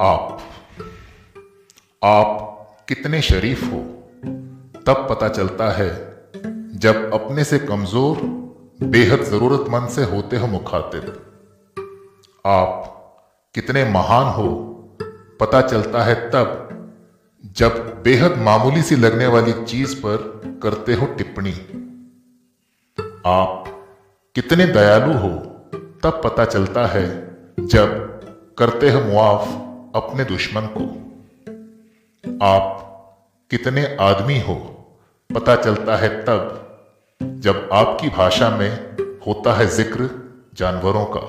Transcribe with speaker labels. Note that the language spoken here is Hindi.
Speaker 1: आप आप कितने शरीफ हो, तब पता चलता है जब अपने से कमज़ोर, बेहद जरूरतमंद से होते हो मुखातिब। आप कितने महान हो, पता चलता है तब जब बेहद मामूली सी लगने वाली चीज़ पर करते हो टिप्पणी। आप कितने दयालु हो, तब पता चलता है जब करते हो मुआफ। अपने दुश्मन को। आप कितने आदमी हो, पता चलता है तब, जब आपकी भाषा में होता है ज़िक्र जानवरों का।